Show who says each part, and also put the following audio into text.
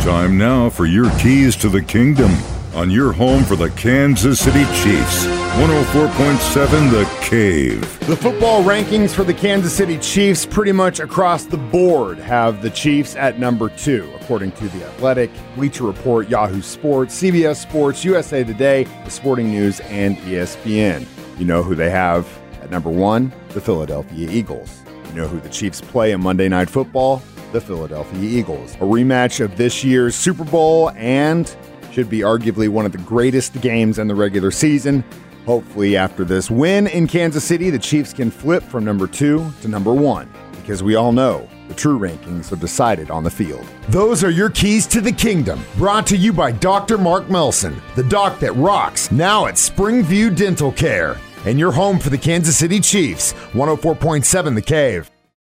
Speaker 1: Time now for your keys to the kingdom on your home for the Kansas City Chiefs. 104.7 The Cave.
Speaker 2: The football rankings for the Kansas City Chiefs, pretty much across the board, have the Chiefs at number two, according to The Athletic, Bleacher Report, Yahoo Sports, CBS Sports, USA Today, The Sporting News, and ESPN. You know who they have at number one? The Philadelphia Eagles. You know who the Chiefs play in Monday Night Football? The Philadelphia Eagles. A rematch of this year's Super Bowl and should be arguably one of the greatest games in the regular season. Hopefully, after this win in Kansas City, the Chiefs can flip from number two to number one because we all know the true rankings are decided on the field. Those are your keys to the kingdom. Brought to you by Dr. Mark Melson, the doc that rocks, now at Springview Dental Care. And your home for the Kansas City Chiefs, 104.7 The Cave.